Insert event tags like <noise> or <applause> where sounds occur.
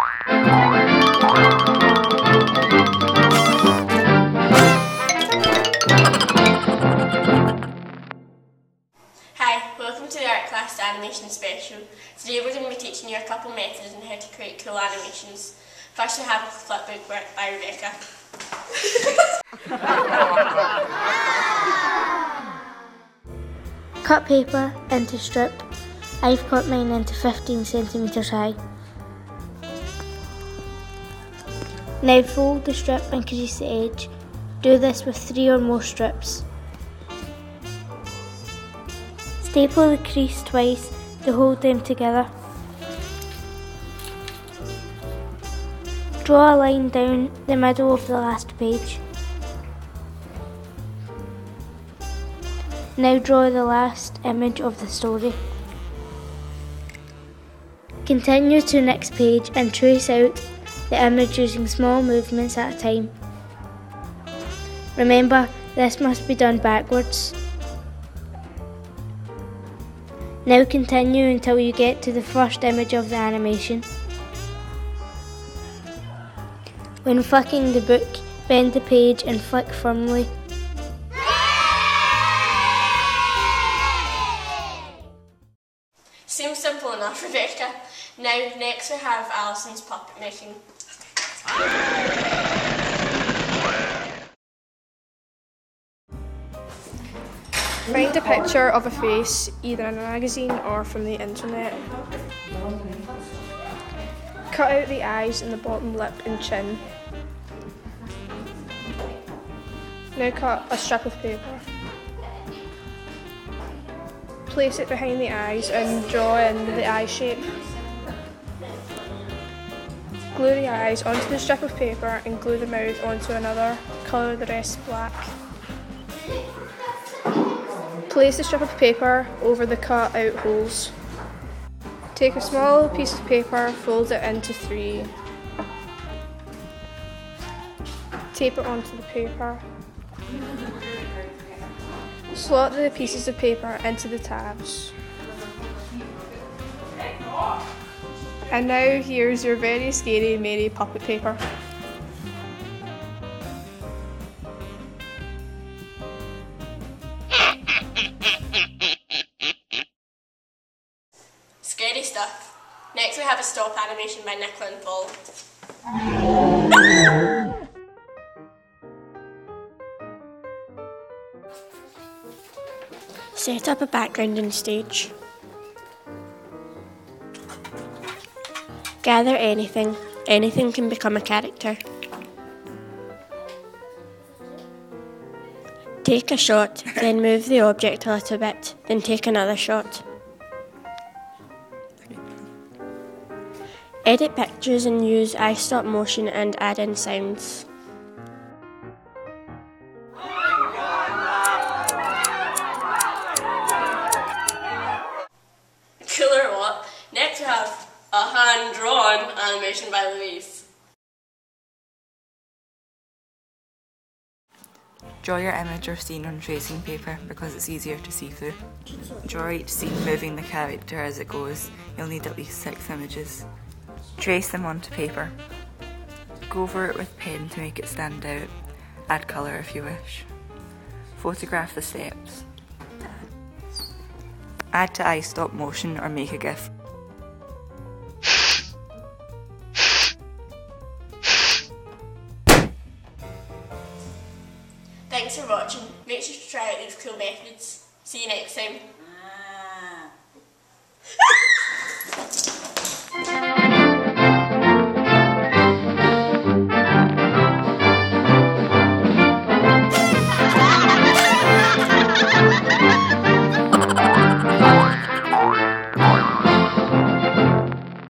Hi, welcome to the Art Class Animation Special. Today we're going to be teaching you a couple methods on how to create cool animations. First we have a flipbook work by Rebecca. Cut paper into strip. I've cut mine into 15 centimetres high. Now fold the strip and crease the edge. Do this with three or more strips. Staple the crease twice to hold them together. Draw a line down the middle of the last page. Now draw the last image of the story. Continue to next page and trace out the image using small movements at a time. Remember, this must be done backwards. Now continue until you get to the first image of the animation. When flicking the book, bend the page and flick firmly. Seems simple enough, <laughs> Rebecca. Now, next we have Alison's puppet making. Find a picture of a face, either in a magazine or from the internet. Cut out the eyes and the bottom lip and chin. Now cut a strip of paper. Place it behind the eyes and draw in the eye shape. Glue the eyes onto the strip of paper and glue the mouth onto another. Colour the rest black. Place the strip of paper over the cut out holes. Take a small piece of paper, fold it into three. Tape it onto the paper. Slot the pieces of paper into the tabs. And now here's your very scary Mary puppet paper. Stuff. Next we have a stop animation by Nicola Paul. <laughs> Set up a background and stage. Gather anything. Anything can become a character. Take a shot, then move the object a little bit, then take another shot. Edit pictures and use iStop motion and add in sounds. Cool or what? Next we have a hand drawn animation by Louise. Draw your image or scene on tracing paper because it's easier to see through. Draw each scene moving the character as it goes. You'll need at least six images. Trace them onto paper. Go over it with pen to make it stand out. Add colour if you wish. Photograph the steps. Add to iStop motion or make a GIF. Thanks for watching. Make sure to try out these cool methods. See you next time. Ah. <laughs>